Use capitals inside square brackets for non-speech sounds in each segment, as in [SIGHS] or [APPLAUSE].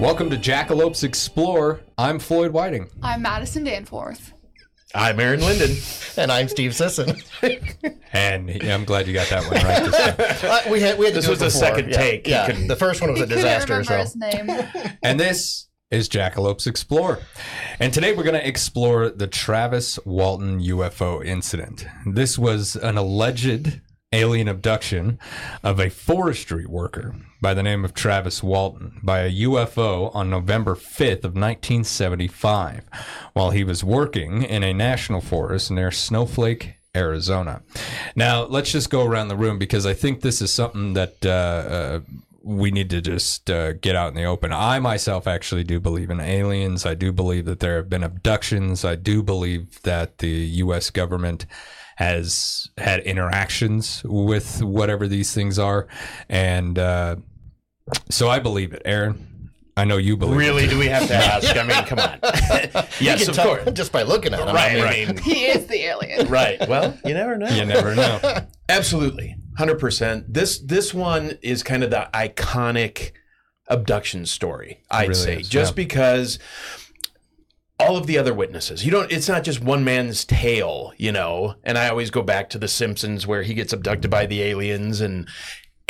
Welcome to Jackalopes Explore. I'm Floyd Whiting. I'm Madison Danforth. I'm Aaron Linden. And I'm Steve Sisson. And yeah, I'm glad you got that one right this time. Uh, we had we had to This do was it the before. second yeah. take. You Yeah, couldn't- the first one was He a couldn't disaster. remember So his name. [LAUGHS] And this is Jackalopes Explore. And today we're going to explore the Travis Walton UFO incident. This was an alleged alien abduction of a forestry worker by the name of Travis Walton by a UFO on November 5th of 1975 while he was working in a national forest near Snowflake, Arizona. Now, let's just go around the room because I think this is something that uh, uh, we need to just uh, get out in the open. I myself actually do believe in aliens. I do believe that there have been abductions. I do believe that the U.S. government has had interactions with whatever these things are. And uh, so I believe it. Aaron, I know you believe it. Really, do we have to ask? I mean, come on. [LAUGHS] yes, can of tell course. [LAUGHS] just by looking at him. Right, I mean, I mean, he is the alien. right. Well, you never know. You never know. [LAUGHS] Absolutely, hundred percent. This this one is kind of the iconic abduction story. I'd really say, is, just yeah. because all of the other witnesses. You don't. It's not just one man's tale, you know. And I always go back to The Simpsons, where he gets abducted by the aliens, and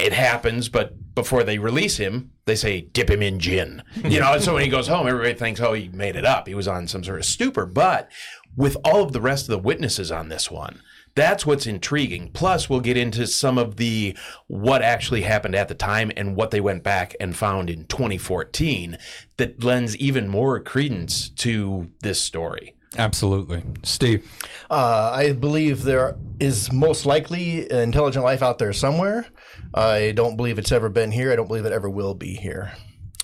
it happens. But before they release him, they say dip him in gin, you know. And so when he goes home, everybody thinks, oh, he made it up. He was on some sort of stupor. But with all of the rest of the witnesses on this one. That's what's intriguing. Plus, we'll get into some of the what actually happened at the time and what they went back and found in 2014 that lends even more credence to this story. Absolutely. Steve. uh, I believe there is most likely intelligent life out there somewhere. I don't believe it's ever been here. I don't believe it ever will be here.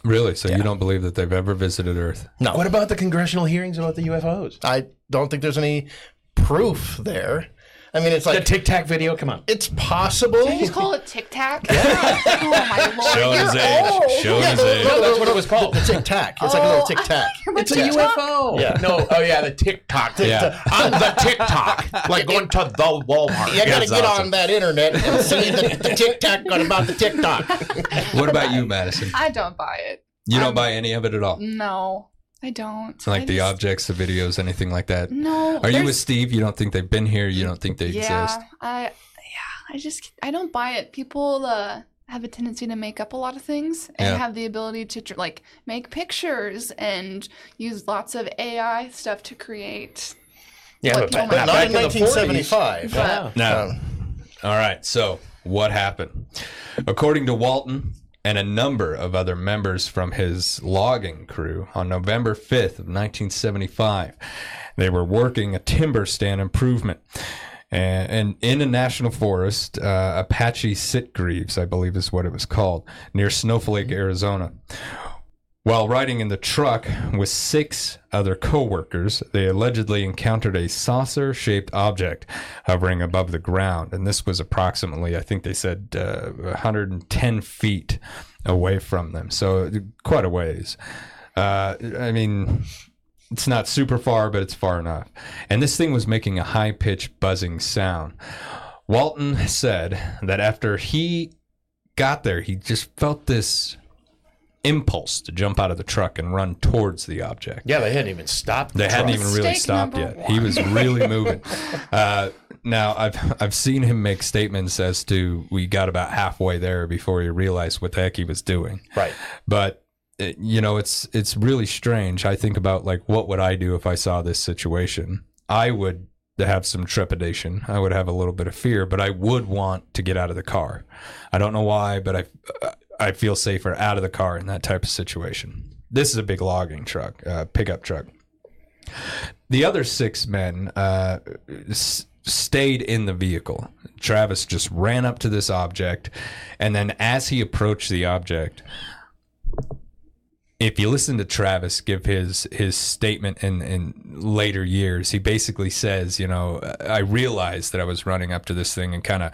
Really? So you don't believe that they've ever visited Earth? No. What about the congressional hearings about the UFOs? I don't think there's any proof there. I mean, it's The like Tic Tac video, come on. it's possible. Did you just call it Tic Tac? oh my lord, [LAUGHS] Showing you're his age. old. Showing Yeah, his no, age. no, that's what it was called. The tic tac. It's like a little Oh, tic tac. It's a UFO. Yeah. No, oh yeah, the TikTok. Yeah. On the TikTok. Like going to the Walmart. You got to get on that internet and see the, the tic tac about the TikTok. What about you, Madison? I don't buy it. You don't I'm- buy any of it at all? No, I don't. Like I the just- objects, the videos, anything like that? No. Are you with Steve? You don't think they've been here? You don't think they Yeah, exist? I. Yeah, I just I don't buy it. People uh, have a tendency to make up a lot of things and Yeah. have the ability to tr- like make pictures and use lots of AI stuff to create. Yeah, What but, people Not back in 1975. 40s. Yeah. No. Um, All right. So, what happened? According to Walton and a number of other members from his logging crew, on November 5th of 1975, they were working a timber stand improvement. And, and in a national forest, uh, Apache Sitgreaves, I believe is what it was called, near Snowflake, Arizona. While riding in the truck with six other coworkers, they allegedly encountered a saucer shaped object hovering above the ground. And this was approximately, I think they said, uh, 110 feet away from them. So quite a ways. Uh, I mean, it's not super far, but it's far enough. And this thing was making a high pitched buzzing sound. Walton said that after he got there, he just felt this impulse to jump out of the truck and run towards the object. Yeah, they hadn't even stopped. the They hadn't even really Mistake stopped number yet. He was really [LAUGHS] moving. Uh, now I've I've seen him make statements as to we got about halfway there before he realized what the heck he was doing. Right. But it, you know, it's it's really strange. I think about like what would I do if I saw this situation? I would have some trepidation. I would have a little bit of fear, but I would want to get out of the car. I don't know why, but I I feel safer out of the car in that type of situation. This is a big logging truck, uh, pickup truck. The other six men uh, s- stayed in the vehicle. Travis just ran up to this object, and then as he approached the object, if you listen to Travis give his his statement in in later years, he basically says, you know, I realized that I was running up to this thing and kind of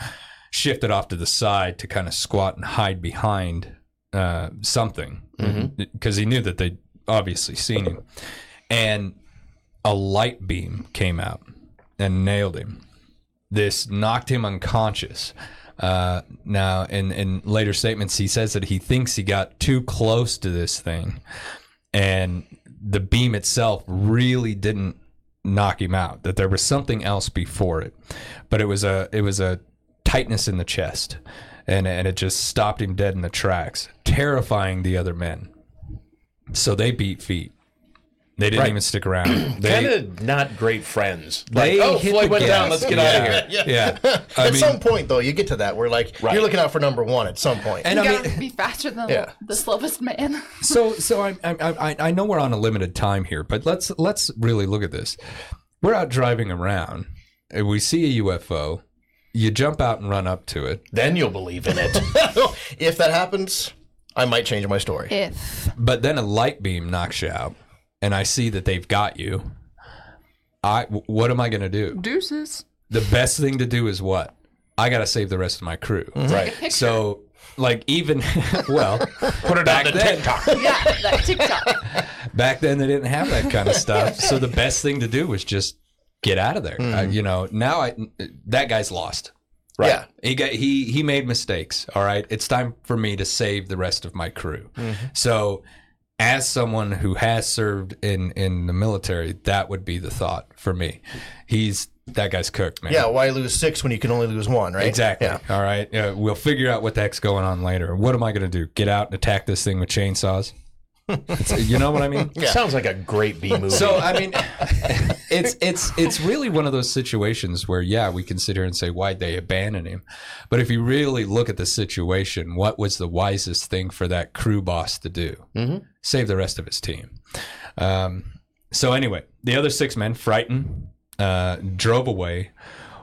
shifted off to the side to kind of squat and hide behind uh, something because he knew that they'd obviously seen him, and a light beam came out and nailed him. This knocked him unconscious. Uh, now, in in later statements, he says that he thinks he got too close to this thing, and the beam itself really didn't knock him out. That there was something else before it, but it was a it was a tightness in the chest, and and it just stopped him dead in the tracks, terrifying the other men. So they beat feet. They didn't Right. even stick around. [CLEARS THROAT] They, Kind of not great friends. They Like, oh, hit Floyd the went down. gas. Let's get out of Yeah. here. yeah. [LAUGHS] I at mean, some point, though, you get to that where like Right. you're looking out for number one at some point. and You I gotta mean, be faster than Yeah. the slowest man. [LAUGHS] so so I, I I I know we're on a limited time here, but let's let's really look at this. We're out driving around, and we see a UFO. You jump out and run up to it, Then you'll believe in it. [LAUGHS] if that happens, I might change my story. If but then a light beam knocks you out, and I see that they've got you. I what am I going to do? deuces. The best thing to do is what? I got to save the rest of my crew. Mm-hmm. right. So like even [LAUGHS] well, Put it Back on the then- TikTok. yeah, that TikTok. [LAUGHS] back then they didn't have that kind of stuff. So the best thing to do was just get out of there. Uh, you know, now I that guy's lost. Right. Yeah. He got he he made mistakes. All right, it's time for me to save the rest of my crew. So, as someone who has served in in the military, that would be the thought for me. He's that guy's cooked, man. Yeah, why lose six when you can only lose one, right? Exactly. Yeah. All right. Uh, we'll figure out what the heck's going on later. What am I going to do? Get out and attack this thing with chainsaws? You know what I mean? [LAUGHS] Sounds like a great B movie. So I mean, [LAUGHS] it's it's it's really one of those situations where yeah, we can sit here and say why'd they abandon him, but if you really look at the situation, what was the wisest thing for that crew boss to do? Mm-hmm. Save the rest of his team. Um, so anyway, the other six men, frightened, uh, drove away.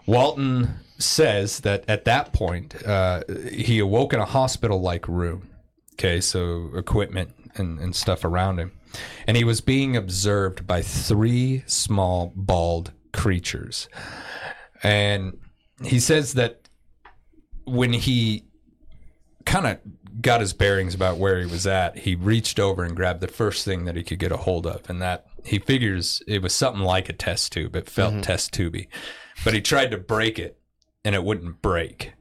Walton says that at that point uh, he awoke in a hospital-like room. Okay, so equipment and, and stuff around him. And he was being observed by three small bald creatures. And he says that when he kind of got his bearings about where he was at, he reached over and grabbed the first thing that he could get a hold of. And that he figures it was something like a test tube. It felt mm-hmm. test tubey. But he tried to break it and it wouldn't break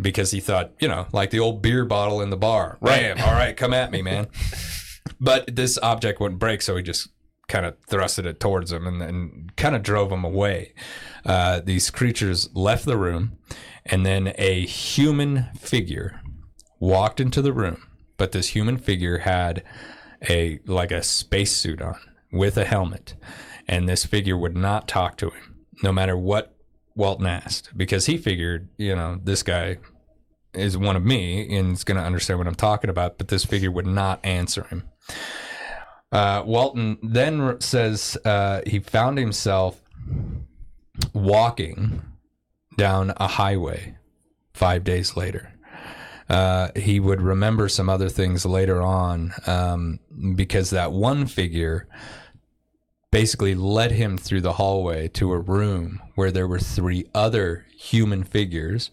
because he thought, you know, like the old beer bottle in the bar. Bam, all right, come at me, man. [LAUGHS] But this object wouldn't break, so he just kind of thrusted it towards him and, and kind of drove him away. Uh, these creatures left the room, and then a human figure walked into the room. But this human figure had a like a spacesuit on with a helmet, and this figure would not talk to him, no matter what Walton asked, because he figured, you know, this guy is one of me and is going to understand what I'm talking about, but this figure would not answer him. Uh, Walton then says uh, he found himself walking down a highway five days later. Uh, he would remember some other things later on um, because that one figure basically led him through the hallway to a room where there were three other human figures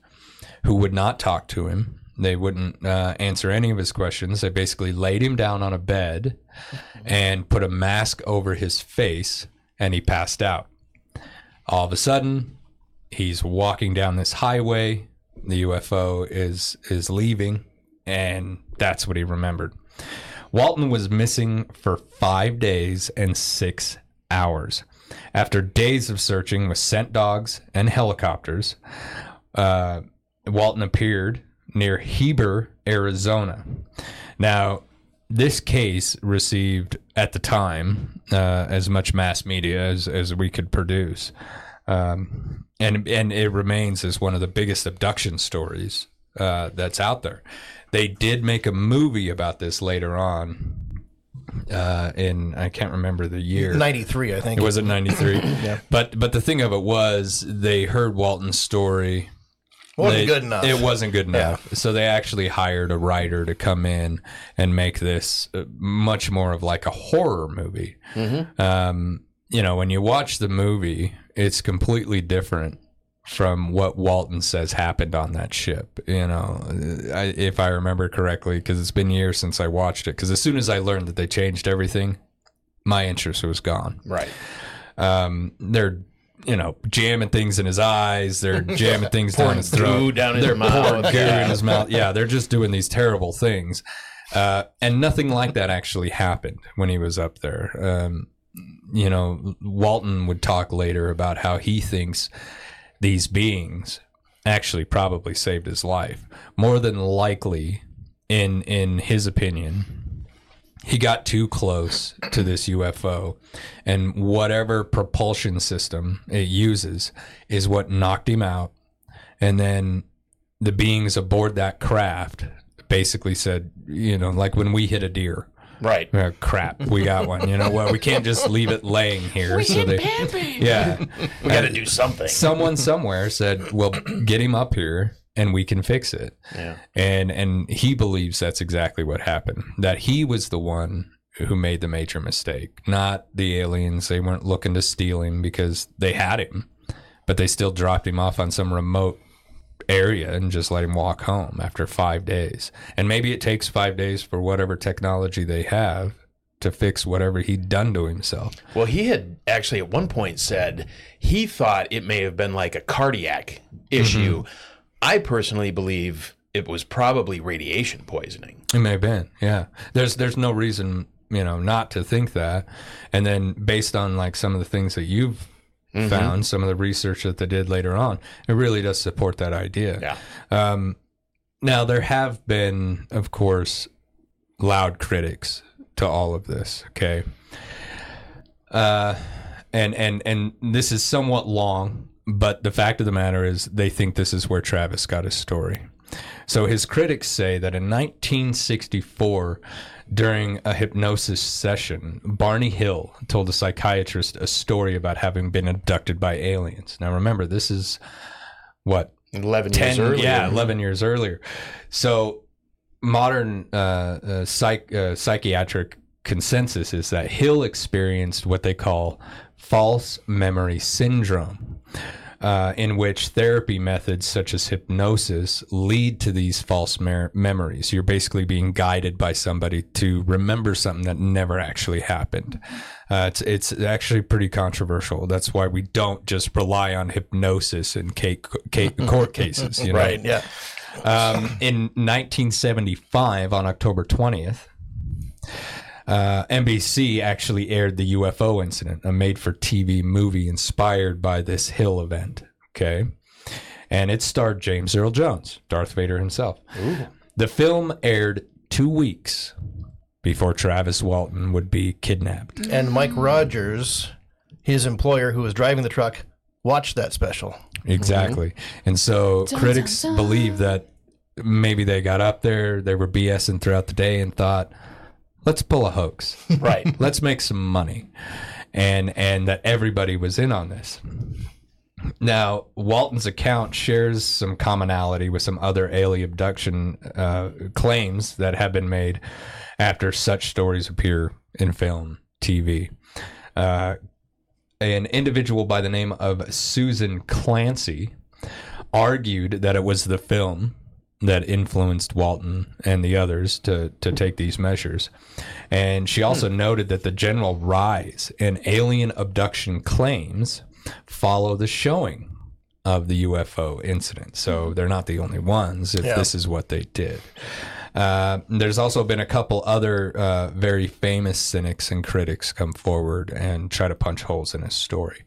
who would not talk to him. They wouldn't uh, answer any of his questions. They basically laid him down on a bed and put a mask over his face, and he passed out. All of a sudden, he's walking down this highway. The UFO is is leaving, and that's what he remembered. Walton was missing for five days and six hours. After days of searching with scent dogs and helicopters, uh, Walton appeared near Heber, Arizona. Now, this case received at the time uh, as much mass media as, as we could produce. Um, and, and it remains as one of the biggest abduction stories uh, that's out there. They did make a movie about this later on. Uh, in I can't remember the year. 93, I think. It was in '93. [COUGHS] yeah. But but the thing of it was they heard Walton's story. Wasn't They- good enough. It wasn't good enough. So they actually hired a writer to come in and make this uh, much more of like a horror movie. Um, you know, when you watch the movie, it's completely different from what Walton says happened on that ship. You know, I, if I remember correctly, because it's been years since I watched it. Because as soon as I learned that they changed everything, my interest was gone right. um, they're you know, jamming things in his eyes. They're [LAUGHS] jamming things down his throat. down his they're pouring mouth. goo Yeah. in his mouth. Yeah, they're just doing these terrible things. Uh, and nothing like that actually happened when he was up there. Um, you know, Walton would talk later about how he thinks these beings actually probably saved his life. More than likely, in in his opinion, he got too close to this UFO, and whatever propulsion system it uses is what knocked him out. And then the beings aboard that craft basically said, you know, like when we hit a deer. Right. Uh, crap, we got one. You know what? We can't just leave it laying here. We so they, yeah, We got to do something. someone somewhere said, "Well, get him up here and we can fix it." Yeah. And and he believes that's exactly what happened. That he was the one who made the major mistake, not the aliens. They weren't looking to steal him because they had him, but they still dropped him off on some remote area and just let him walk home after 5 days. And maybe it takes 5 days for whatever technology they have to fix whatever he'd done to himself. Well, he had actually at one point said he thought it may have been like a cardiac issue. Mm-hmm. I personally believe it was probably radiation poisoning. It may have been, yeah. There's there's no reason, you know, not to think that. And then based on like some of the things that you've found, some of the research that they did later on, it really does support that idea. Yeah. Um, now there have been, of course, loud critics to all of this. Okay. Uh, and and and this is somewhat long, but the fact of the matter is, they think this is where Travis got his story. So his critics say that in 1964, during a hypnosis session, Barney Hill told a psychiatrist a story about having been abducted by aliens. Now remember, this is what 11 10 years earlier. yeah 11 years earlier so modern uh, uh, psych, uh, psychiatric consensus is that hill experienced what they call false memory syndrome uh, in which therapy methods such as hypnosis lead to these false mer- memories. You're basically being guided by somebody to remember something that never actually happened. Uh, it's it's actually pretty controversial. That's why we don't just rely on hypnosis in court cases. You know? Right. Yeah. Um, in 1975, on October 20th, uh, NBC actually aired the UFO incident, a made for TV movie inspired by this Hill event. Okay. And it starred James Earl Jones, Darth Vader himself. The film aired two weeks before Travis Walton would be kidnapped. And Mike Rogers, his employer who was driving the truck, watched that special. Exactly. And so Dun, critics dun, dun. believe that maybe they got up there, they were BSing throughout the day and thought, let's pull a hoax. Right. [LAUGHS] let's make some money. And and that everybody was in on this. Now, Walton's account shares some commonality with some other alien abduction uh, claims that have been made after such stories appear in film, TV. Uh, an individual by the name of Susan Clancy argued that it was the film that influenced Walton and the others to, to take these measures. And she also hmm. noted that the general rise in alien abduction claims follow the showing of the UFO incident. So hmm. they're not the only ones if Yeah. this is what they did. Uh, there's also been a couple other uh, very famous cynics and critics come forward and try to punch holes in his story.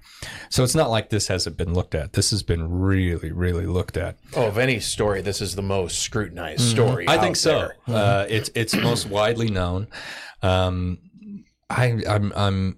So it's not like this hasn't been looked at. This has been really, really looked at. Oh, of any story, this is the most scrutinized story. Mm-hmm. I think so. there. Uh, it's it's most widely known. Um, I I'm I'm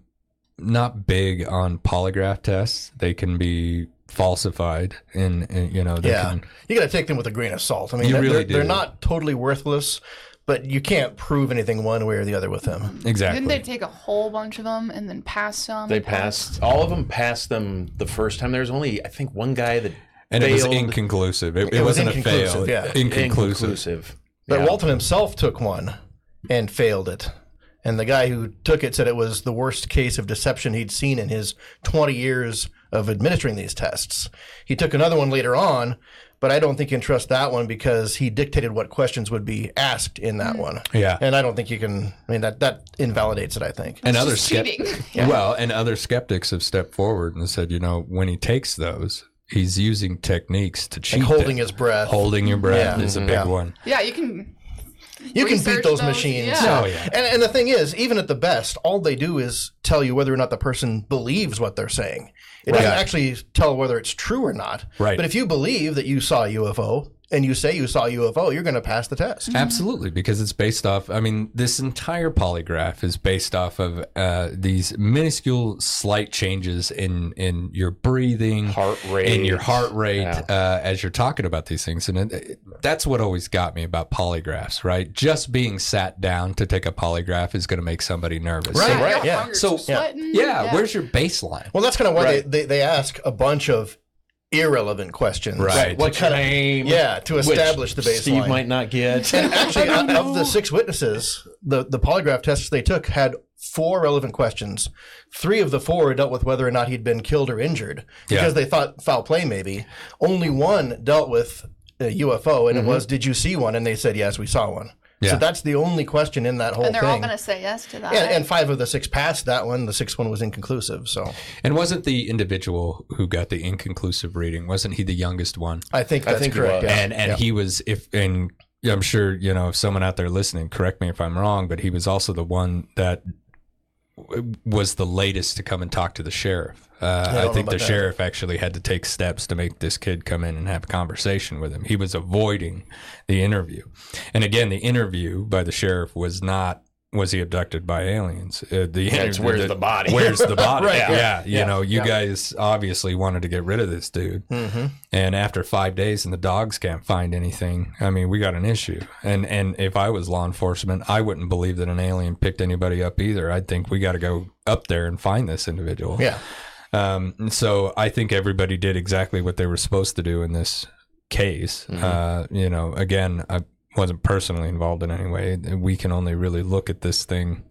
not big on polygraph tests. They can be falsified, and, and you know they Yeah, can you got to take them with a grain of salt. I mean, You they're, really they're, they're not totally worthless, but you can't prove anything one way or the other with them. exactly. Didn't they take a whole bunch of them and then pass some? They passed, all of them passed them the first time. There's only, I think, one guy that and it was inconclusive. It, it, It was wasn't a fail. inconclusive, yeah. Inconclusive. Inconclusive. But Yeah. Walton himself took one and failed it. And the guy who took it said it was the worst case of deception he'd seen in his 20 years of administering these tests. He took another one later on, but I don't think you can trust that one because he dictated what questions would be asked in that one. Yeah. and I don't think you can. I mean that that invalidates it. I think. and other just skept- cheating. [LAUGHS] well, and other skeptics have stepped forward and said, you know, when he takes those, he's using techniques to cheat. Like holding them. his breath. holding your breath Yeah. is a Mhm. big Yeah. one. Yeah, you can. You can beat those those, machines. yeah. Oh, yeah. And, and the thing is, even at the best, all they do is tell you whether or not the person believes what they're saying. It doesn't actually tell whether it's true or not. Right. But if you believe that you saw a UFO and you say you saw UFO, you're going to pass the test. Absolutely, because it's based off. I mean, this entire polygraph is based off of uh, these minuscule, slight changes in in your breathing, Heart rate. in your heart rate Yeah. uh, as you're talking about these things, and it, it- that's what always got me about polygraphs. Right, just being sat down to take a polygraph is going to make somebody nervous. Right, So- Yeah, right, yeah. So- sweating. yeah, where's your baseline? Well, that's kind of why Right. they, they, they ask a bunch of irrelevant questions. Right. What's To your kinda- name? Yeah, to Which establish the baseline. Steve might not get. And [LAUGHS] actually, [LAUGHS] of of the six witnesses, the, the polygraph tests they took had four relevant questions. Three of the four dealt with whether or not he'd been killed or injured because Yeah. they thought foul play maybe. Only one dealt with a UFO, and it mm-hmm. was, Did you see one? And they said, Yes, we saw one. Yeah. So that's the only question in that whole And they're thing. all going to say yes to that. and, and five of the six passed that one. The sixth one was inconclusive. So And wasn't the individual who got the inconclusive reading? Wasn't he the youngest one? I think I think he correct. was. Yeah. and and Yeah. he was if and I'm sure you know if someone out there listening, correct me if I'm wrong, but he was also the one that w- was the latest to come and talk to the sheriff. Uh, don't I think the that. sheriff actually had to take steps to make this kid come in and have a conversation with him. He was avoiding the interview, and again, the interview by the sheriff was not. Was he abducted by aliens? Uh, the Yeah, it's where's the body? Where's the [LAUGHS] body? Right, yeah, yeah, you yeah, know, you guys obviously wanted to get rid of this dude. Mhm. And after five days and the dogs can't find anything, I mean, we got an issue. And and if I was law enforcement, I wouldn't believe that an alien picked anybody up either. I'd think we got to go up there and find this individual. Yeah. Um, so I think everybody did exactly what they were supposed to do in this case. Mm-hmm. Uh, you know, again, I wasn't personally involved in any way. We can only really look at this thing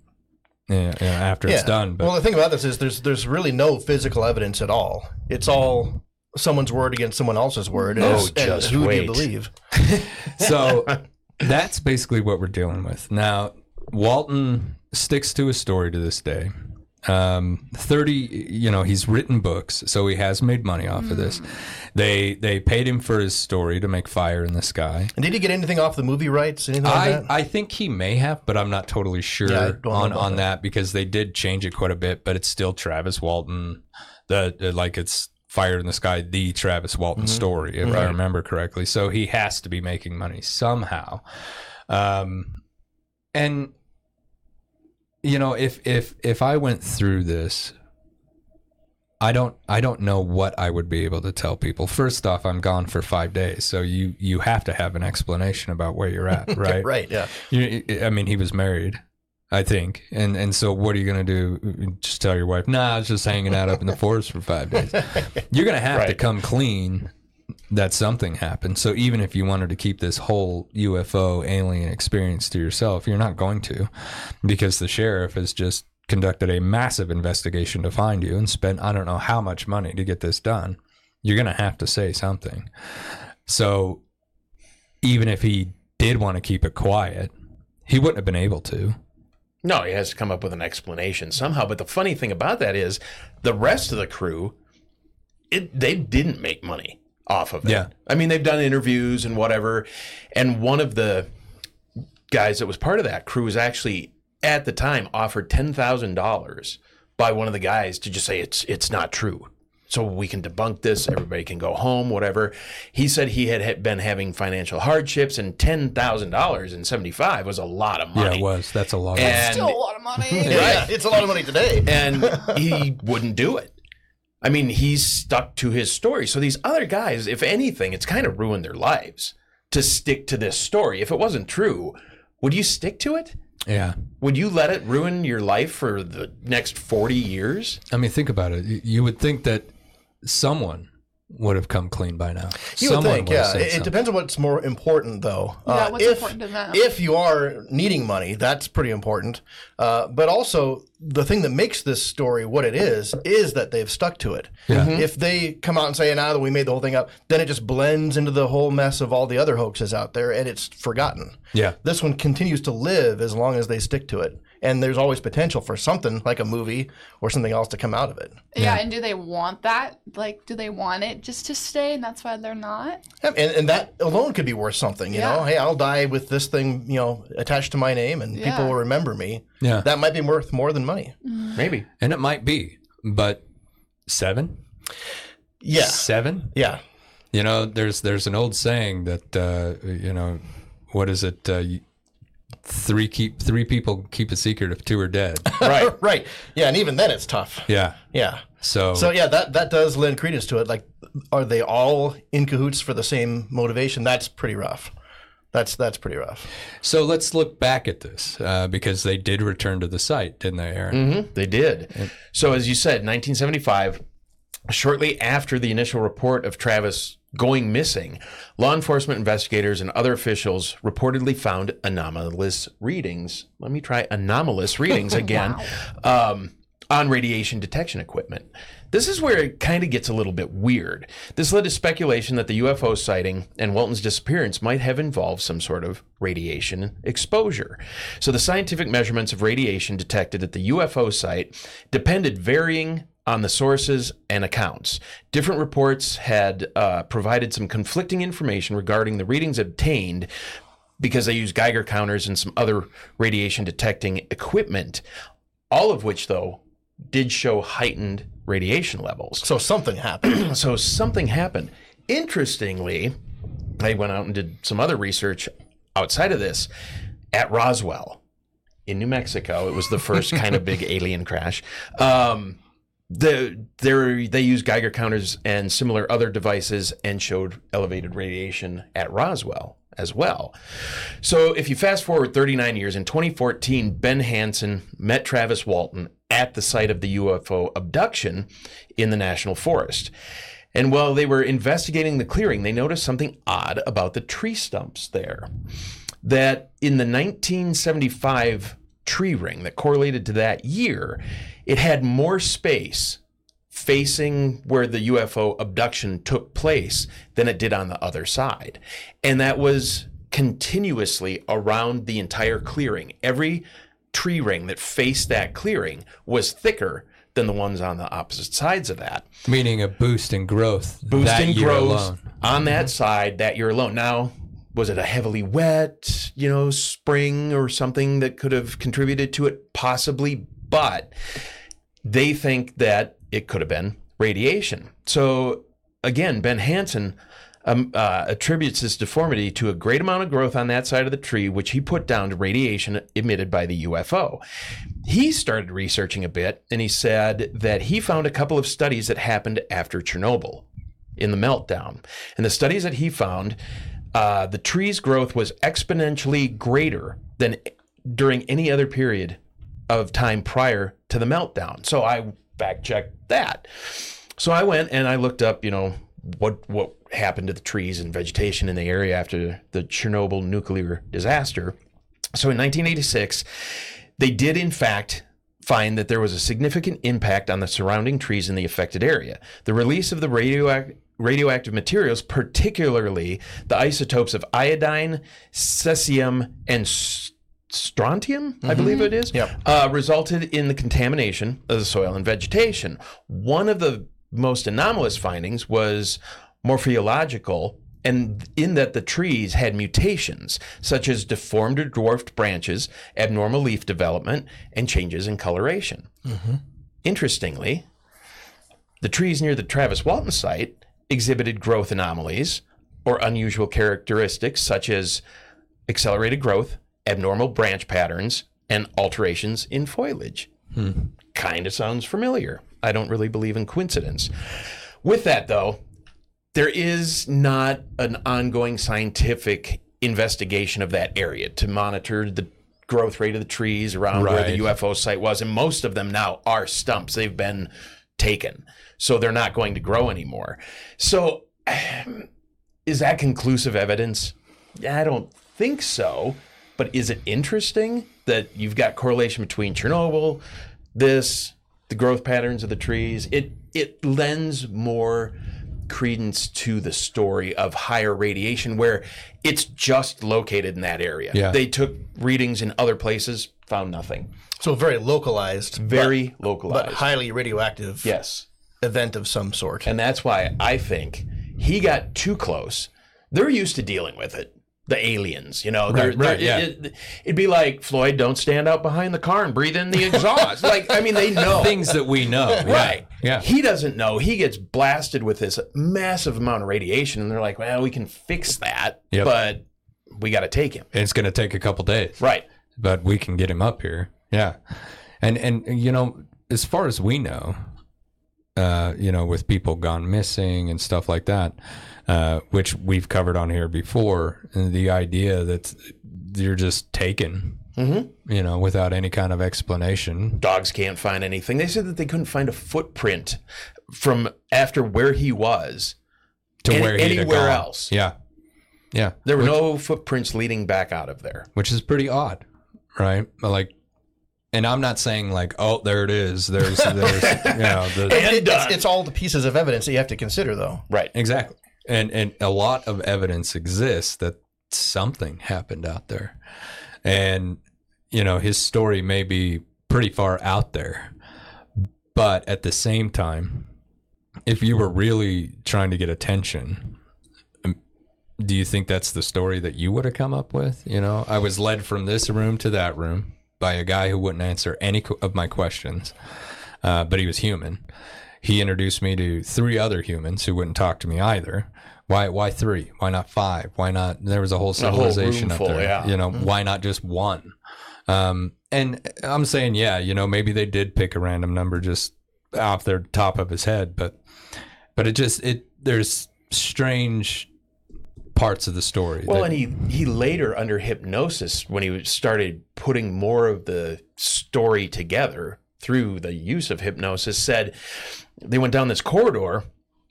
you know, after it's done. But well, the thing about this is there's there's really no physical evidence at all. It's all someone's word against someone else's word. Oh, and, Oh, it's- and just who do you believe? [LAUGHS] so [LAUGHS] that's basically what we're dealing with now walton sticks to his story to this day um 30 you know he's written books so he has made money off of this they they paid him for his story to make fire in the sky And did he get anything off the movie rights? Anything like I, that? I think he may have, but I'm not totally sure Yeah, I don't know on, on that. that. because they did change it quite a bit, but it's still Travis Walton. The uh, like it's Fire in the Sky, the Travis Walton Mm-hmm. story, if I remember correctly. So he has to be making money somehow. Um, and you know, if if if I went through this, I don't I don't know what I would be able to tell people. First off, I'm gone for five days, so you you have to have an explanation about where you're at, [LAUGHS] right? right. Yeah. You, I mean, he was married, I think, and and so what are you gonna do? Just tell your wife, Nah, I was just hanging out up in the forest for five days. [LAUGHS] You're gonna have to come clean that something happened. So even if you wanted to keep this whole UFO alien experience to yourself, you're not going to, because the sheriff has just conducted a massive investigation to find you and spent I don't know how much money to get this done. You're gonna have to say something. So even if he did want to keep it quiet, he wouldn't have been able to. No, he has to come up with an explanation somehow. But the funny thing about that is, the rest of the crew, it they didn't make money off of it. Yeah. I mean, they've done interviews and whatever, and one of the guys that was part of that crew was actually at the time offered ten thousand dollars by one of the guys to just say it's it's not true. So we can debunk this. Everybody can go home. Whatever. He said he had been having financial hardships, and ten thousand dollars in seventy five was a lot of money. Yeah, it was. That's a lot. of And- Still a lot of money. [LAUGHS] Yeah, it's a lot of money today. and he wouldn't do it. I mean, he's stuck to his story. So these other guys, if anything, it's kind of ruined their lives to stick to this story. If it wasn't true, would you stick to it? yeah. Would you let it ruin your life for the next 40 years? I mean, think about it. You- would think that someone would have come clean by now. You Someone would think, would yeah. It, it something. depends on what's more important, though. Uh, Yeah, what's if, important to them? If you are needing money, that's pretty important. Uh, but also, the thing that makes this story what it is is that they've stuck to it. Yeah. If they come out and say, "Now "Nah, that we made the whole thing up," then it just blends into the whole mess of all the other hoaxes out there, and it's forgotten. Yeah. This one continues to live as long as they stick to it, and there's always potential for something like a movie or something else to come out of it. Yeah, and do they want that? Like, do they want it just to stay, and that's why they're not? And, and that alone could be worth something, you know. Hey, I'll die with this thing, you know, attached to my name, and people will remember me. Yeah. That might be worth more than money. Maybe. And it might be, but seven? Yeah, Seven? yeah, You know, there's there's an old saying that uh, you know, what is it? Uh, you- three keep three people keep a secret if two are dead. [LAUGHS] Right. [LAUGHS] right. Yeah, and even then it's tough. yeah. Yeah. So, So yeah, that that does lend credence to it. Like, are they all in cahoots for the same motivation? That's pretty rough. That's that's pretty rough. so let's look back at this uh, because they did return to the site, didn't they, Aaron? hmm They did. So, as you said, 1975, shortly after the initial report of Travis going missing, law enforcement investigators and other officials reportedly found anomalous readings. Let me try anomalous readings [LAUGHS] again um, on radiation detection equipment. This is where it kind of gets a little bit weird. This led to speculation that the UFO sighting and Walton's disappearance might have involved some sort of radiation exposure. So the scientific measurements of radiation detected at the UFO site depended varying on the sources and accounts. Different reports had uh, provided some conflicting information regarding the readings obtained because they used Geiger counters and some other radiation detecting equipment, all of which, though, did show heightened radiation levels. So something happened. [CLEARS THROAT] So something happened. Interestingly, I went out and did some other research outside of this at Roswell in New Mexico. It was the first kind of big [LAUGHS] alien crash. Um, the they used Geiger counters and similar other devices and showed elevated radiation at Roswell as well. So if you fast forward 39 years in 2014, Ben Hansen met Travis Walton at the site of the UFO abduction in the national forest. And while they were investigating the clearing, they noticed something odd about the tree stumps there. That in the 1975 tree ring that correlated to that year, it had more space facing where the UFO abduction took place than it did on the other side. And that was continuously around the entire clearing. Every tree ring that faced that clearing was thicker than the ones on the opposite sides of that. Meaning a boost in growth. that Boosting year growth alone. on that mm-hmm. side that year alone. Now, was it a heavily wet, you know, spring or something that could have contributed to it? Possibly, but they think that it could have been radiation. So again, Ben Hansen um, uh, attributes this deformity to a great amount of growth on that side of the tree, which he put down to radiation emitted by the UFO. He started researching a bit, and he said that he found a couple of studies that happened after Chernobyl in the meltdown. And the studies that he found, uh, the tree's growth was exponentially greater than during any other period of time prior to the meltdown. So I fact checked that. So I went and I looked up, you know, what what happened to the trees and vegetation in the area after the Chernobyl nuclear disaster. So in 1986, they did in fact find that there was a significant impact on the surrounding trees in the affected area. The release of the radioac- radioactive materials, particularly the isotopes of iodine, cesium, and strontium, I believe it is, Yep. uh, resulted in the contamination of the soil and vegetation. One of the most anomalous findings was morphological, and in that the trees had mutations such as deformed or dwarfed branches, abnormal leaf development, and changes in coloration. Interestingly, the trees near the Travis Walton site exhibited growth anomalies or unusual characteristics such as accelerated growth, abnormal branch patterns, and alterations in foliage. Hmm. Kind of sounds familiar. I don't really believe in coincidence. With that, though, there is not an ongoing scientific investigation of that area to monitor the growth rate of the trees around where the UFO site was. And most of them now are stumps. They've been taken. So they're not going to grow anymore. So [SIGHS] is that conclusive evidence? I don't think so. But is it interesting that you've got correlation between Chernobyl, this, the growth patterns of the trees? It it lends more credence to the story of higher radiation where it's just located in that area. Yeah. They took readings in other places, found nothing. So very localized, Very but, localized. but highly radioactive yes. Event of some sort. And that's why I think he got too close. They're used to dealing with it. The aliens, you know, they're, Right, right, they're- yeah. it, would be like Floyd, don't stand out behind the car and breathe in the [LAUGHS] exhaust. like, I mean, they know Things that we know. Yeah. Right. Yeah. He doesn't know. He gets blasted with this massive amount of radiation, and they're like, "Well, we can fix that, Yep. but we got to take him." it's going to take a couple days. Right. but we can get him up here. Yeah, and and you know, as far as we know, uh, you know, with people gone missing and stuff like that, uh, which we've covered on here before, and the idea that you're just taken, you know, without any kind of explanation. Dogs can't find anything. They said that they couldn't find a footprint from after where he was. To Any- where anywhere else. Yeah, yeah. There were no footprints leading back out of there. which is pretty odd, right? Like, and I'm not saying like, oh, there it is. There's, there's, [LAUGHS] you know, the, And It- it's, it's all the pieces of evidence that you have to consider, though. Right. exactly. And and a lot of evidence exists that something happened out there, and you know, his story may be pretty far out there, but at the same time, if you were really trying to get attention. um, Do you think that's the story that you would have come up with? You know, I was led from this room to that room by a guy who wouldn't answer any of my questions, uh, but he was human. He introduced me to three other humans who wouldn't talk to me either. Why? Why three? Why not five? Why not? There was a whole whole civilization room up full, there. yeah. You know, why not just one? Um, and I'm saying, yeah, you know, maybe they did pick a random number just off their top of his head, but but it just it there's strange parts of the story. Well, that- and he he later under hypnosis when he started putting more of the story together through the use of hypnosis said they went down this corridor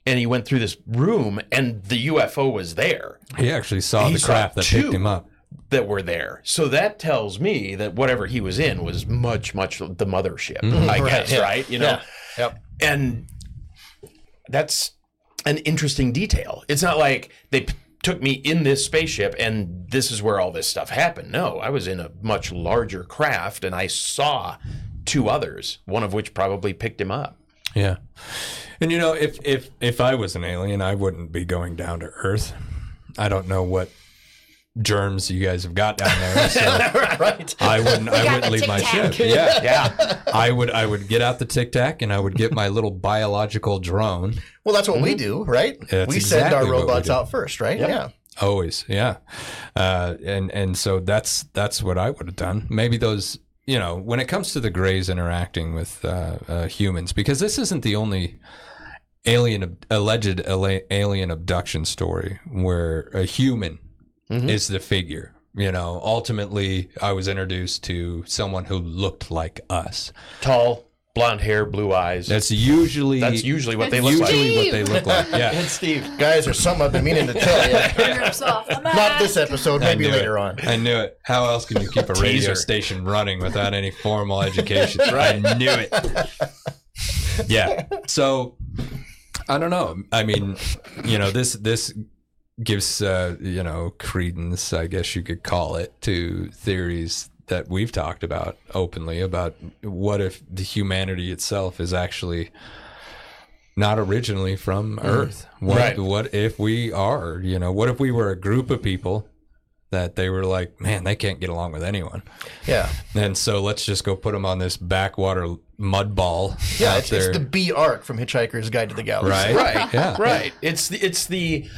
and he went through this room and the UFO was there he actually saw he the saw craft that picked him up. that were there. So that tells me that whatever he was in was much much the mothership, mm-hmm. I Right, guess, yeah. right? You know. Yeah. Yep. And that's an interesting detail. It's not like they p- took me in this spaceship and this is where all this stuff happened. No, I was in a much larger craft and I saw two others, one of which probably picked him up. Yeah. And you know, if if if I was an alien, I wouldn't be going down to Earth. I don't know what germs you guys have got down there, so [LAUGHS] right. I wouldn't I wouldn't leave my ship. Yeah. Yeah. I would I would get out the tic tac and I would get my little biological drone. Well, that's what we do, right? That's we send exactly our robots out first, right? Yeah. Always, yeah. Uh, and and so that's that's what I would have done. Maybe those, you know, when it comes to the Greys interacting with uh, uh, humans, because this isn't the only alien alleged alien abduction story where a human Mm-hmm. is the figure. You know, ultimately, I was introduced to someone who looked like us. Tall, blonde hair, blue eyes. That's usually That's usually what they It's look like. usually what Steve. they look like. Yeah. It's Steve. Guys, there's something I've been meaning to tell you. Rips off the Not this episode, maybe later it. on. I knew it. How else can you keep a radio station running without any formal education? [LAUGHS] I knew it. Yeah. So I don't know. I mean, you know, this this gives uh, you know credence, I guess you could call it, to theories that we've talked about openly about what if the humanity itself is actually not originally from Earth. What Right. what if we are? You know, what if we were a group of people that they were like, man, they can't get along with anyone, Yeah. and so let's just go put them on this backwater mud ball Yeah, out it's, there, it's the B arc from Hitchhiker's Guide to the Galaxy. right? Right. Yeah. Right. It's the it's the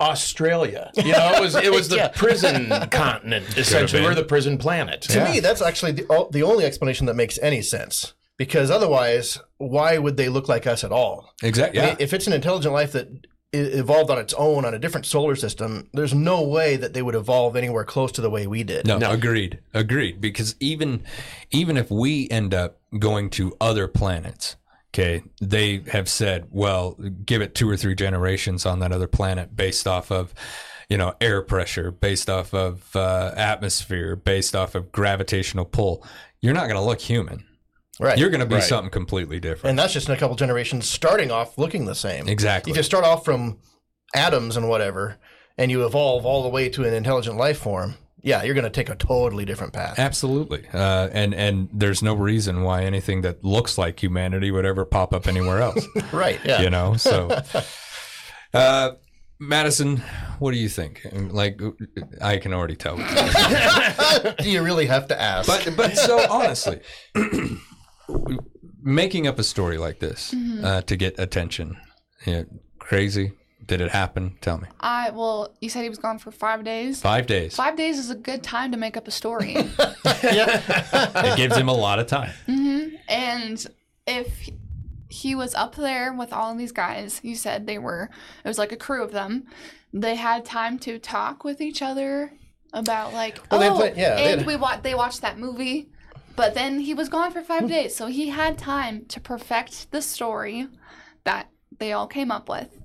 Australia. You know, it was it was [LAUGHS] the Yeah. prison continent essentially. been. We're the prison planet. To me, that's actually the, the only explanation that makes any sense. Because otherwise, why would they look like us at all? Exactly. I Yeah. mean, if it's an intelligent life that evolved on its own on a different solar system, there's no way that they would evolve anywhere close to the way we did. No, No. agreed, agreed. Because even even if we end up going to other planets, Okay, they have said, well, give it two or three generations on that other planet based off of, you know, air pressure, based off of uh, atmosphere, based off of gravitational pull. You're not going to look human. Right. You're going to be Right. something completely different. and that's just in a couple generations starting off looking the same. Exactly. If you start off from atoms and whatever, and you evolve all the way to an intelligent life form, yeah, you're going to take a totally different path. Absolutely, uh, and and there's no reason why anything that looks like humanity would ever pop up anywhere else. [LAUGHS] Right. Yeah. you know, so. Uh, Madison, what do you think? Like, I can already tell. [LAUGHS] Do you really have to ask? But but so honestly, [CLEARS THROAT] making up a story like this uh, to get attention, yeah, crazy. Did it happen? Tell me. I well, you said he was gone for five days. Five days. Five days is a good time to make up a story. [LAUGHS] [LAUGHS] It gives him a lot of time. Mm-hmm. and if he was up there with all of these guys, you said they were, it was like a crew of them. They had time to talk with each other about like, Well, they oh, play- yeah, and had- we watched. they watched that movie. But then he was gone for five hmm. days, so he had time to perfect the story that they all came up with,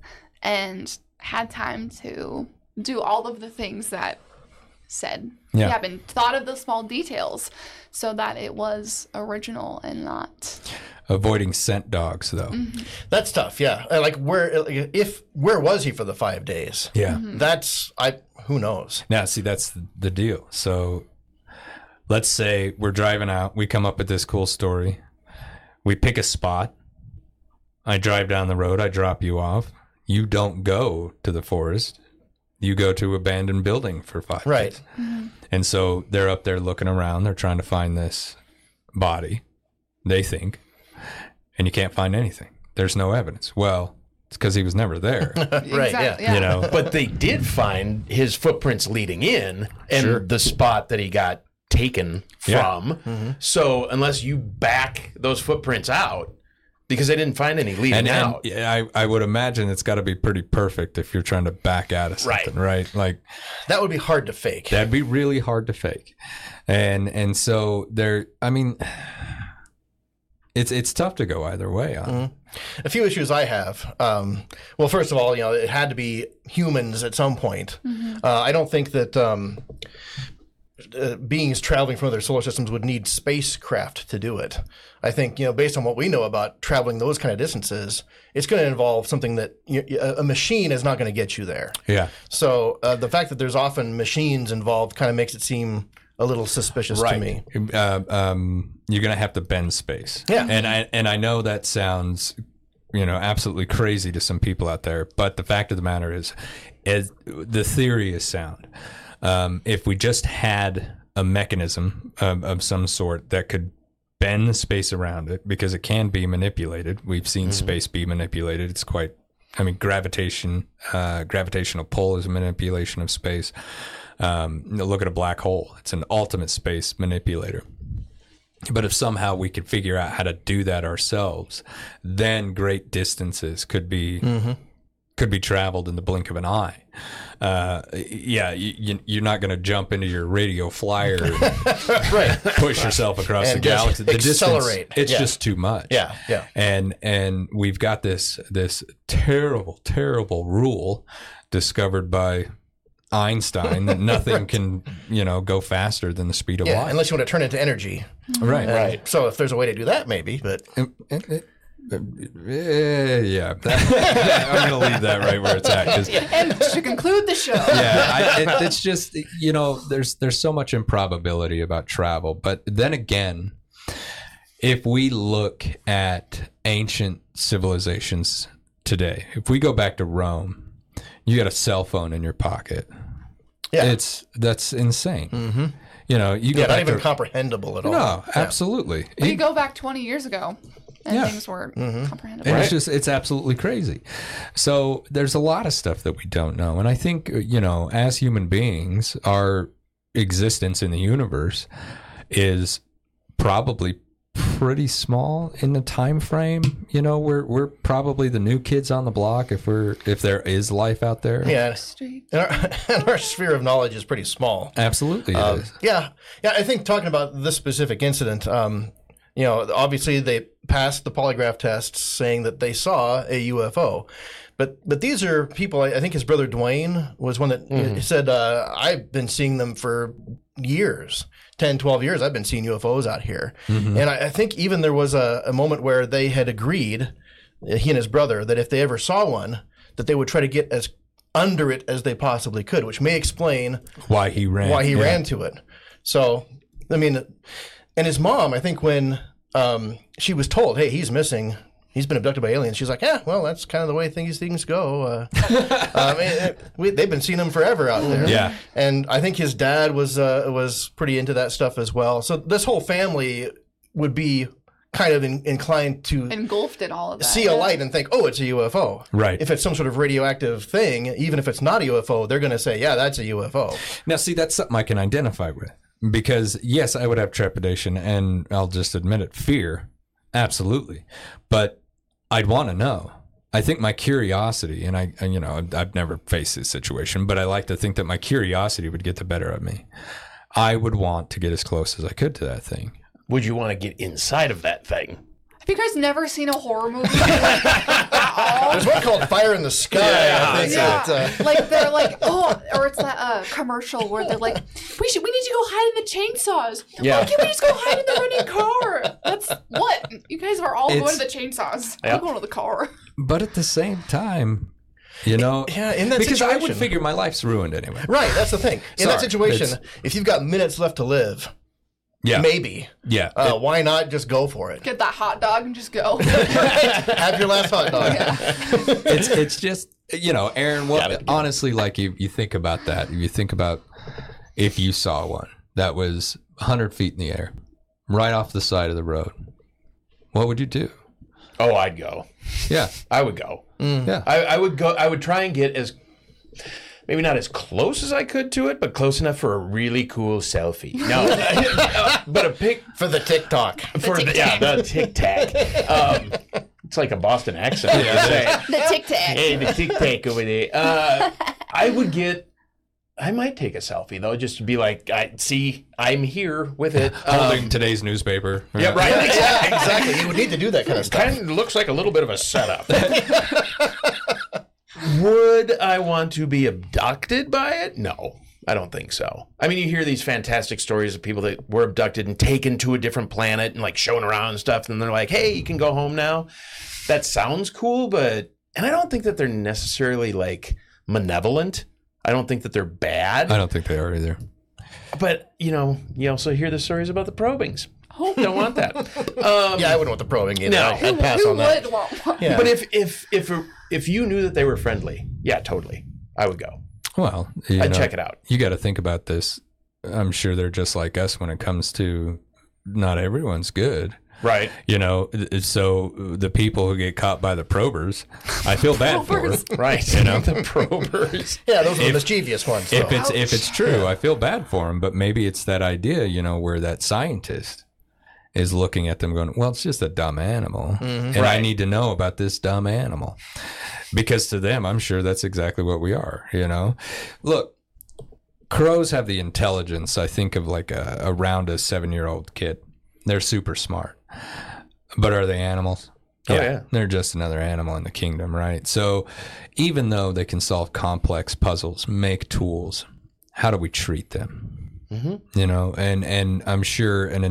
and had time to do all of the things that said. Yeah. He hadn't thought of the small details, so that it was original and not. Avoiding scent dogs, though. Mm-hmm. That's tough. Yeah. Uh, Like where uh, if where was he for the five days? Yeah. Mm-hmm. That's I. Who knows? Now, see, that's the deal. So let's say we're driving out, we come up with this cool story, we pick a spot. I drive down the road, I drop you off. You don't go to the forest. You go to abandoned building for five Right. days. Mm-hmm. And so they're up there looking around. They're trying to find this body, they think, and you can't find anything. There's no evidence. Well, it's because he was never there, [LAUGHS] Right, exactly, you know? But they did find his footprints leading in and the spot that he got taken Yeah. from. Mm-hmm. So unless you back those footprints out, because they didn't find any leading and, and yeah, I, I would imagine it's got to be pretty perfect if you're trying to back out of Right. something, right? Like That would be hard to fake. that'd be really hard to fake, and and so there. I mean, it's it's tough to go either way. On A few issues I have. Um, well, first of all, you know, it had to be humans at some point. Uh, I don't think that um, uh, beings traveling from other solar systems would need spacecraft to do it. I think, you know, based on what we know about traveling those kind of distances, it's going to involve something that you, a machine is not going to get you there. yeah, So uh, the fact that there's often machines involved kind of makes it seem a little suspicious to me. uh, um, you're gonna have to bend space. Yeah. and I and I know that sounds, you know, absolutely crazy to some people out there, but the fact of the matter is, is the theory is sound. Um, if we just had a mechanism of, of some sort that could bend the space around it, because it can be manipulated. We've seen space be manipulated. It's quite. I mean, gravitation, uh, gravitational pull is a manipulation of space. Um, look at a black hole; it's an ultimate space manipulator. But if somehow we could figure out how to do that ourselves, then great distances could be could be traveled in the blink of an eye. Uh, yeah, you, you're not going to jump into your radio flyer, and [LAUGHS] Right. push yourself across And the galaxy. The accelerate. distance, it's Yeah. just too much. Yeah, yeah. And and we've got this this terrible terrible rule discovered by Einstein that [LAUGHS] nothing can you know go faster than the speed of Yeah, light. unless you want to turn it into energy. right. Right. So if there's a way to do that, maybe. But yeah, [LAUGHS] I'm going to leave that right where it's at 'cause- [LAUGHS] And to conclude the show, yeah, I, it, it's just you know, there's there's so much improbability about travel, but then again, if we look at ancient civilizations today, if we go back to Rome, you got a cell phone in your pocket. Yeah. it's that's insane. Mm-hmm. You know, you go yeah, not back even to comprehensible at all. no, absolutely. we could go back 20 years ago, and Yeah. things were Mm-hmm. comprehensible. And it's just it's absolutely crazy. So there's a lot of stuff that we don't know, and I think you know, as human beings, our existence in the universe is probably pretty small in the time frame. You know, we're we're probably the new kids on the block if we're if there is life out there. Yeah, and our, [LAUGHS] and our sphere of knowledge is pretty small. absolutely. it Um, yeah, yeah. I think talking about this specific incident, um, you know, obviously they passed the polygraph tests saying that they saw a UFO. But but these are people. I I think his brother Dwayne was one that he mm-hmm. said, uh, "I've been seeing them for years, 10, 12 years. I've been seeing UFOs out here." Mm-hmm. And I, I think even there was a, a moment where they had agreed, uh, he and his brother, that if they ever saw one, that they would try to get as under it as they possibly could, which may explain Why he ran? why he Yeah. ran to it. So, I mean, and his mom, I think when um, she was told, "Hey, he's missing. He's been abducted by aliens," she's like, "Yeah, well, that's kind of the way things things go." [LAUGHS] Uh, I mean, it- we, they've been seeing him forever out there. Yeah. and I think his dad was uh, was pretty into that stuff as well. So this whole family would be kind of in, inclined to Engulfed in all of that. see a light and think, "Oh, it's a UFO." Right. If it's some sort of radioactive thing, even if it's not a UFO, they're going to say, "Yeah, that's a UFO." Now, see, that's something I can identify with because, yes, I would have trepidation and I'll just admit it, fear, absolutely. But I'd want to know. I think my curiosity, and I, and, you know, I've never faced this situation, but I like to think that my curiosity would get the better of me. I would want to get as close as I could to that thing. Would you want to get inside of that thing? Have you guys never seen a horror movie? [LAUGHS] There's one called Fire in the Sky. I think Yeah, that, uh, like they're like, oh, or it's that uh, commercial where they're like, we should, we need to go hide in the chainsaws. Yeah. Why can't we just go hide in the running car? That's what you guys are all going to the chainsaws. Yeah. I'm going to the car. But at the same time, you know, yeah, in that because I would figure my life's ruined anyway. Right, that's the thing. In that situation, it's- if you've got minutes left to live, Yeah. maybe, Yeah. uh, why not just go for it? Get that hot dog and just go. [LAUGHS] Have your last hot dog. it's it's just you know, Aaron. What honestly, like you you think about that. If you think about if you saw one that was 100 feet in the air, right off the side of the road, what would you do? Oh, I'd go. Yeah, I would go. yeah. I, I would go. I would try and get as maybe not as close as I could to it, but close enough for a really cool selfie. No, [LAUGHS] but a pic For the TikTok. for the, yeah the tic tac. Um, it's like a Boston accent. Yeah, the tic tac. hey, the tic tac over there. Uh, I would get. I might take a selfie though, just to be like, I see, I'm here with it. Holding Um, today's newspaper. yeah, right. [LAUGHS] yeah, exactly. You would need to do that kind of stuff. kind of looks like a little bit of a setup. [LAUGHS] Would I want to be abducted by it? No, I don't think so. I mean, you hear these fantastic stories of people that were abducted and taken to a different planet and like shown around and stuff, and they're like, "Hey, you can go home now." That sounds cool, but and I don't think that they're necessarily like malevolent. I don't think that they're bad. I don't think they are either. But you know, you also hear the stories about the probings. Don't want that. Um, Yeah, I wouldn't want the probing either. No. I'd pass Who on that. would want one? Yeah. But if if if if you knew that they were friendly, yeah, totally, I would go. Well, you I'd know, check it out. You got to think about this. I'm sure they're just like us when it comes to not everyone's good. Right. You know, so the people who get caught by the probers, I feel bad for. Probers. [LAUGHS] Right. You know [LAUGHS] the probers. yeah, those are the mischievous ones. If though. it's if it's true, I feel bad for them. But maybe it's that idea, you know, where that scientist is looking at them, going, "Well, it's just a dumb animal, and I need to know about this dumb animal," because to them, I'm sure that's exactly what we are. You know, look, crows have the intelligence. I think of like a, around a seven year old kid. They're super smart, but are they animals? Oh, yeah. They're just another animal in the kingdom, right? So even though they can solve complex puzzles, make tools, how do we treat them? Mm-hmm. You know, and and I'm sure an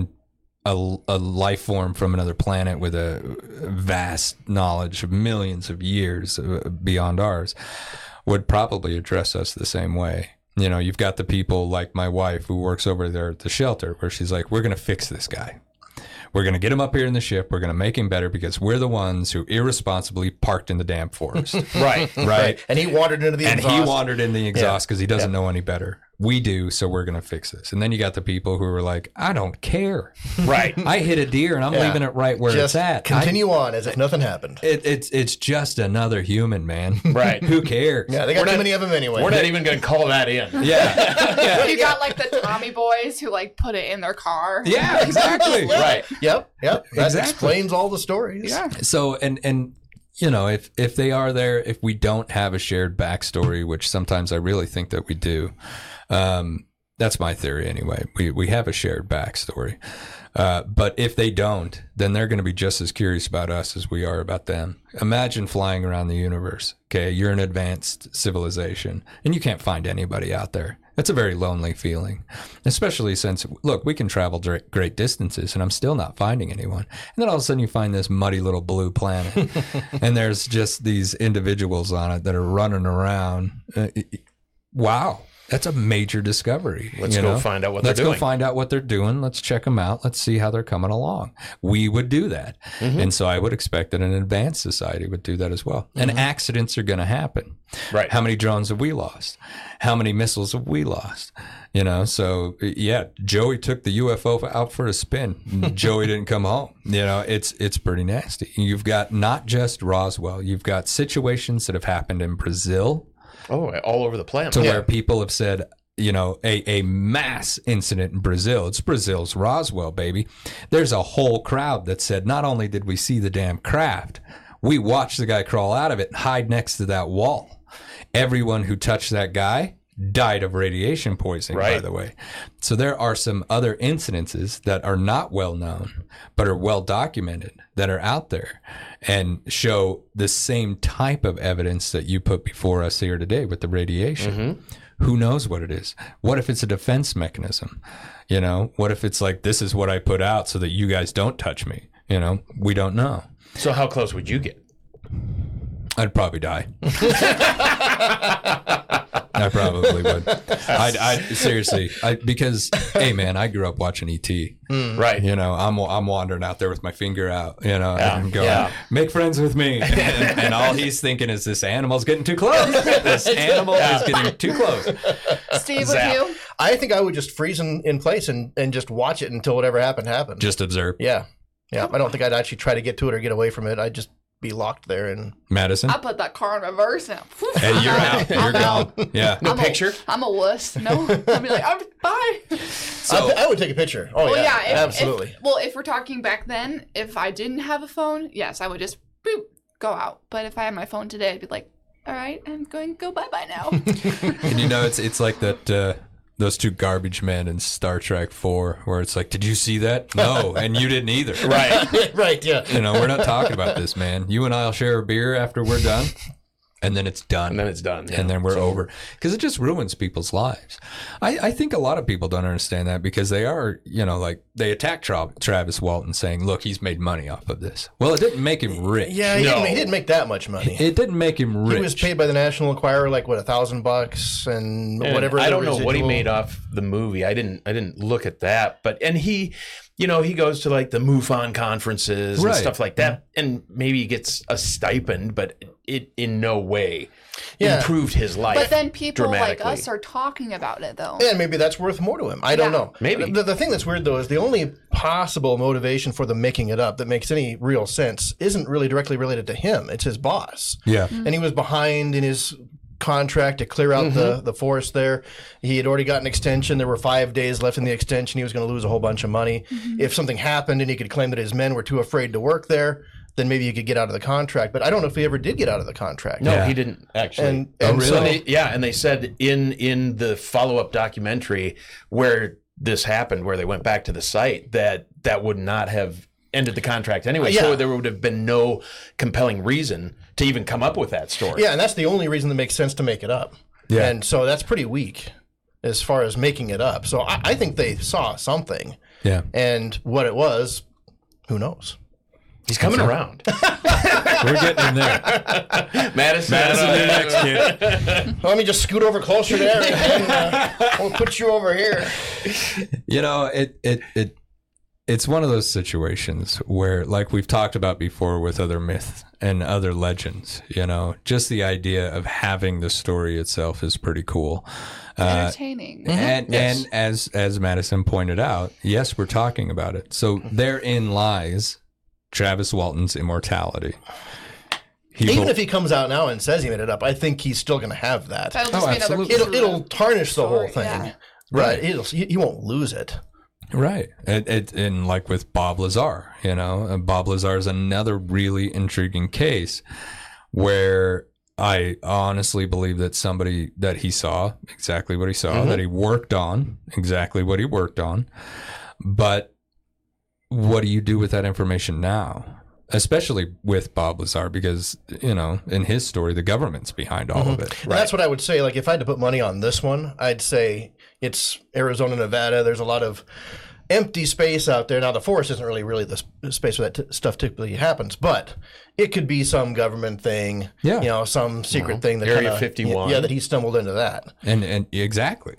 a, a life form from another planet with a vast knowledge of millions of years uh, beyond ours would probably address us the same way. You know, you've got the people like my wife who works over there at the shelter where she's like, we're going to fix this guy. We're going to get him up here in the ship. We're going to make him better because we're the ones who irresponsibly parked in the damn forest. [LAUGHS] Right. right. and he wandered into the And exhaust. he wandered in the exhaust because he doesn't know any better. We do, so we're going to fix this. And then you got the people who are like, I don't care. Right. [LAUGHS] I hit a deer and I'm Yeah. leaving it right where Just it's at. continue on as if nothing happened. It, it's it's just another human, man. [LAUGHS] Right. Who cares? Yeah, they got We're too not- many of them anyway. We're not even going to call that in. [LAUGHS] Yeah. Yeah. You got like the Tommy boys who like put it in their car. Yeah, exactly. Right. Yep, yep. That Exactly. explains all the stories. Yeah. So and and you know, if if they are there, if we don't have a shared backstory, which sometimes I really think that we do, um, That's my theory anyway. We we have a shared backstory. Uh, but if they don't, then they're going to be just as curious about us as we are about them. Imagine flying around the universe. Okay, you're an advanced civilization, and you can't find anybody out there. That's a very lonely feeling, especially since look, we can travel great distances, and I'm still not finding anyone. And then all of a sudden, you find this muddy little blue planet, [LAUGHS] and there's just these individuals on it that are running around. Uh, wow, that's a major discovery. Let's go know? find out what Let's they're go doing. find out what they're doing. Let's check them out. Let's see how they're coming along. We would do that, Mm-hmm. and so I would expect that an advanced society would do that as well. And accidents are going to happen. Mm-hmm. Right. How many drones have we lost? How many missiles have we lost? You know, so yeah, Joey took the UFO out for a spin. [LAUGHS] Joey didn't come home. You know, it's it's pretty nasty. You've got not just Roswell. You've got situations that have happened in Brazil Oh, all over the planet. to where people have said, you know, a, a mass incident in Brazil. It's Brazil's Roswell, baby. There's a whole crowd that said, not only did we see the damn craft, we watched the guy crawl out of it and hide next to that wall. Everyone who touched that guy died of radiation poisoning, by the way. So there are some other incidences that are not well known, but are well documented that are out there and show the same type of evidence that you put before us here today with the radiation. Mm-hmm. Who knows what it is? What if it's a defense mechanism? You know, what if it's like, this is what I put out so that you guys don't touch me? You know, we don't know. So how close would you get? I'd probably die. [LAUGHS] I probably would. [LAUGHS] I'd, I'd seriously, I, because hey man, I grew up watching ET. Hmm. Right. You know, I'm I'm wandering out there with my finger out. You know, Yeah, and going, yeah. make friends with me, [LAUGHS] and, and all he's thinking is this animal's getting too close. [LAUGHS] This animal is getting too close. Steve, Zap. with you? I think I would just freeze in, in place and, and just watch it until whatever happened happened. Just observe, yeah, yeah. I don't think I'd actually try to get to it or get away from it. I'd just be locked there in Madison. I put that car in reverse and whew, Hey, you're [LAUGHS] I'm out. You're I'm out. Yeah. No I'm picture? A, I'm a wuss. No, I'll be like, I'm, bye. So I, I would take a picture. Oh Well, yeah, yeah, if, absolutely. If, well, if we're talking back then, if I didn't have a phone, yes, I would just boop go out. But if I had my phone today, I'd be like, all right, I'm going to go bye bye now. [LAUGHS] And you know, it's it's like that. Uh, those two garbage men in Star Trek Four, where it's like, "Did you see that? No, and you didn't either." [LAUGHS] Right. [LAUGHS] right. Yeah. You know, we're not talking about this, man. You and I'll share a beer after we're done, and then it's done. and then it's done. and then we're over because it just ruins people's lives. I, I think a lot of people don't understand that because they are, you know, like they attack Tra- Travis Walton saying, "Look, he's made money off of this." Well, it didn't make him rich. Yeah, he, No. didn't, he didn't make that much money. it didn't make him rich. He was paid by the National Enquirer like what a thousand bucks and, And whatever. I don't know what he made off the movie. I didn't. I didn't look at that. But and he, you know, he goes to like the MUFON conferences Right. and stuff like that, and maybe he gets a stipend, but it in no way Yeah. improved his life. but then people like dramatically. us are talking about it though. And maybe that's worth more to him. I don't Yeah. know. Maybe. The, the thing that's weird though is the only possible motivation for them making it up that makes any real sense isn't really directly related to him. It's his boss. yeah. Mm-hmm. And he was behind in his contract to clear out the, mm-hmm. the forest there. He had already got an extension. There were five days left in the extension. He was going to lose a whole bunch of money. Mm-hmm. If something happened and he could claim that his men were too afraid to work there, then maybe he could get out of the contract. But I don't know if he ever did get out of the contract. no, Yeah. he didn't actually. And, Oh, really? So so they, yeah, and they said in in the follow up documentary where this happened, where they went back to the site, that that would not have ended the contract anyway. Yeah. So there would have been no compelling reason to even come up with that story. Yeah, and that's the only reason that makes sense to make it up. Yeah. And so that's pretty weak as far as making it up. So I, I think they saw something. Yeah. And what it was, who knows? He's coming around. [LAUGHS] We're getting in there. Madison, Madison, uh, you're next, kid. Let me just scoot over closer there and uh, we'll put you over here. You know, it it it it's one of those situations where, like we've talked about before with other myths and other legends, you know, just the idea of having the story itself is pretty cool. Uh, Entertaining. and Yes. and as as Madison pointed out, yes, we're talking about it. So therein lies Travis Walton's immortality. He Even will- if he comes out now and says he made it up, I think he's still going to have that. That'll just Oh, be absolutely. piece It'll, it'll tarnish the whole thing. yeah. Right. It'll, he, he won't lose it. Right. It, it, and like with Bob Lazar, you know, Bob Lazar is another really intriguing case where I honestly believe that somebody that he saw exactly what he saw, Mm-hmm. that he worked on exactly what he worked on. But what do you do with that information now? Especially with Bob Lazar, because, you know, in his story, the government's behind all of it. And that's what I would say. Like, if I had to put money on this one, I'd say it's Arizona, Nevada. There's a lot of empty space out there. Now, the forest isn't really, really the space where that t- stuff typically happens, but it could be some government thing. Yeah. You know, some secret uh-huh. thing that Area kinda- 51. Yeah, that he stumbled into that. And and exactly,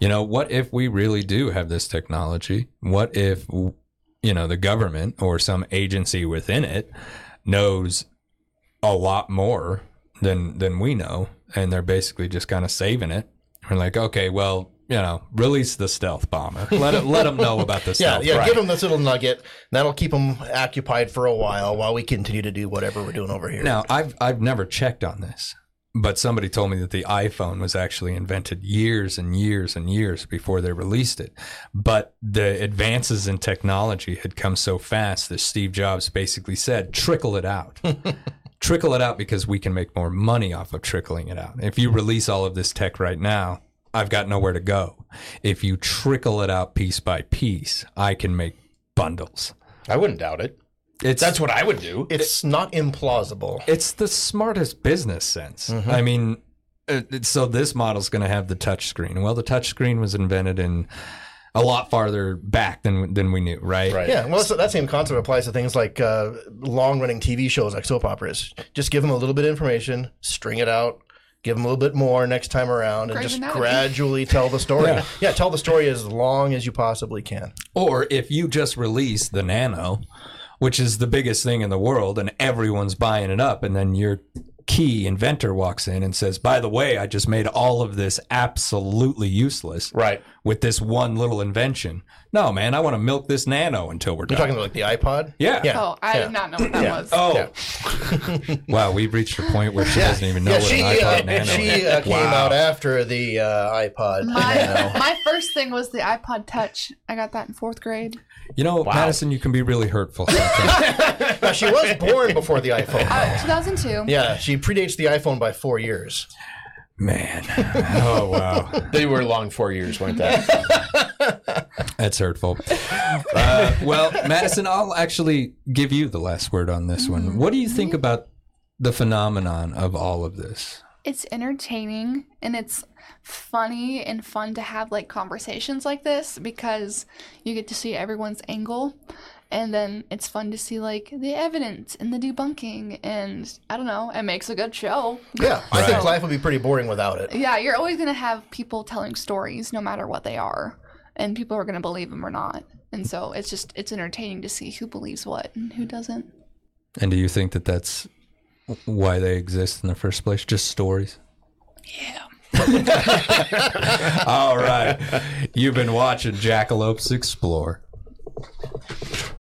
you know, what if we really do have this technology? What if you know the government or some agency within it knows a lot more than than we know, and they're basically just kind of saving it? We're like, okay, well, you know, release the stealth bomber. Let it, let them know about the [LAUGHS] Yeah, stealth. yeah. bomber. Give him this little nugget. That'll keep him occupied for a while while we continue to do whatever we're doing over here. Now, I've I've never checked on this, but somebody told me that the iPhone was actually invented years and years and years before they released it. But the advances in technology had come so fast that Steve Jobs basically said, "Trickle it out." [LAUGHS] trickle it out because we can make more money off of trickling it out. If you release all of this tech right now, I've got nowhere to go. If you trickle it out piece by piece, I can make bundles. I wouldn't doubt it. It's That's what I would do. it's not implausible. it's the smartest business sense. I mean, uh, so this model's going to have the touchscreen. Well, the touchscreen was invented in a lot farther back than than we knew, right? Right. Yeah, well, that's, that same concept applies to things like uh, long-running TV shows like soap operas. Just give them a little bit of information, string it out, give them a little bit more next time around, and just gradually tell the story. Yeah. yeah. tell the story as long as you possibly can. Or if you just release the Nano, which is the biggest thing in the world, and everyone's buying it up, and then your key inventor walks in and says, "By the way, I just made all of this absolutely useless Right. with this one little invention." No, man, I want to milk this Nano until we're done. You're done. talking about like the iPod. yeah. Yeah. Oh, I Yeah. did not know what that Yeah. was. Oh, [LAUGHS] [LAUGHS] wow! We've reached a point where she doesn't even know yeah, what she, an iPod uh, Nano she is. uh, came Wow. out after the uh, iPod. My, Nano. [LAUGHS] my first thing was the iPod Touch. I got that in fourth grade. You know, Madison, you can be really hurtful sometimes. [LAUGHS] Now, she was born before the iPhone. Uh, 2002. Yeah, she predates the iPhone by four years. Man. [LAUGHS] Oh, wow. They were long four years, weren't they? [LAUGHS] That's hurtful. Uh, well, Madison, I'll actually give you the last word on this one. What do you think about the phenomenon of all of this? It's entertaining and it's funny and fun to have like conversations like this because you get to see everyone's angle and then it's fun to see like the evidence and the debunking and I don't know, it makes a good show. Yeah, I think life would be pretty boring without it. Yeah, you're always going to have people telling stories no matter what they are and people are going to believe them or not. And so it's just it's entertaining to see who believes what and who doesn't. And do you think that that's why they exist in the first place? Just stories? Yeah. [LAUGHS] All right. You've been watching Jackalopes Explore.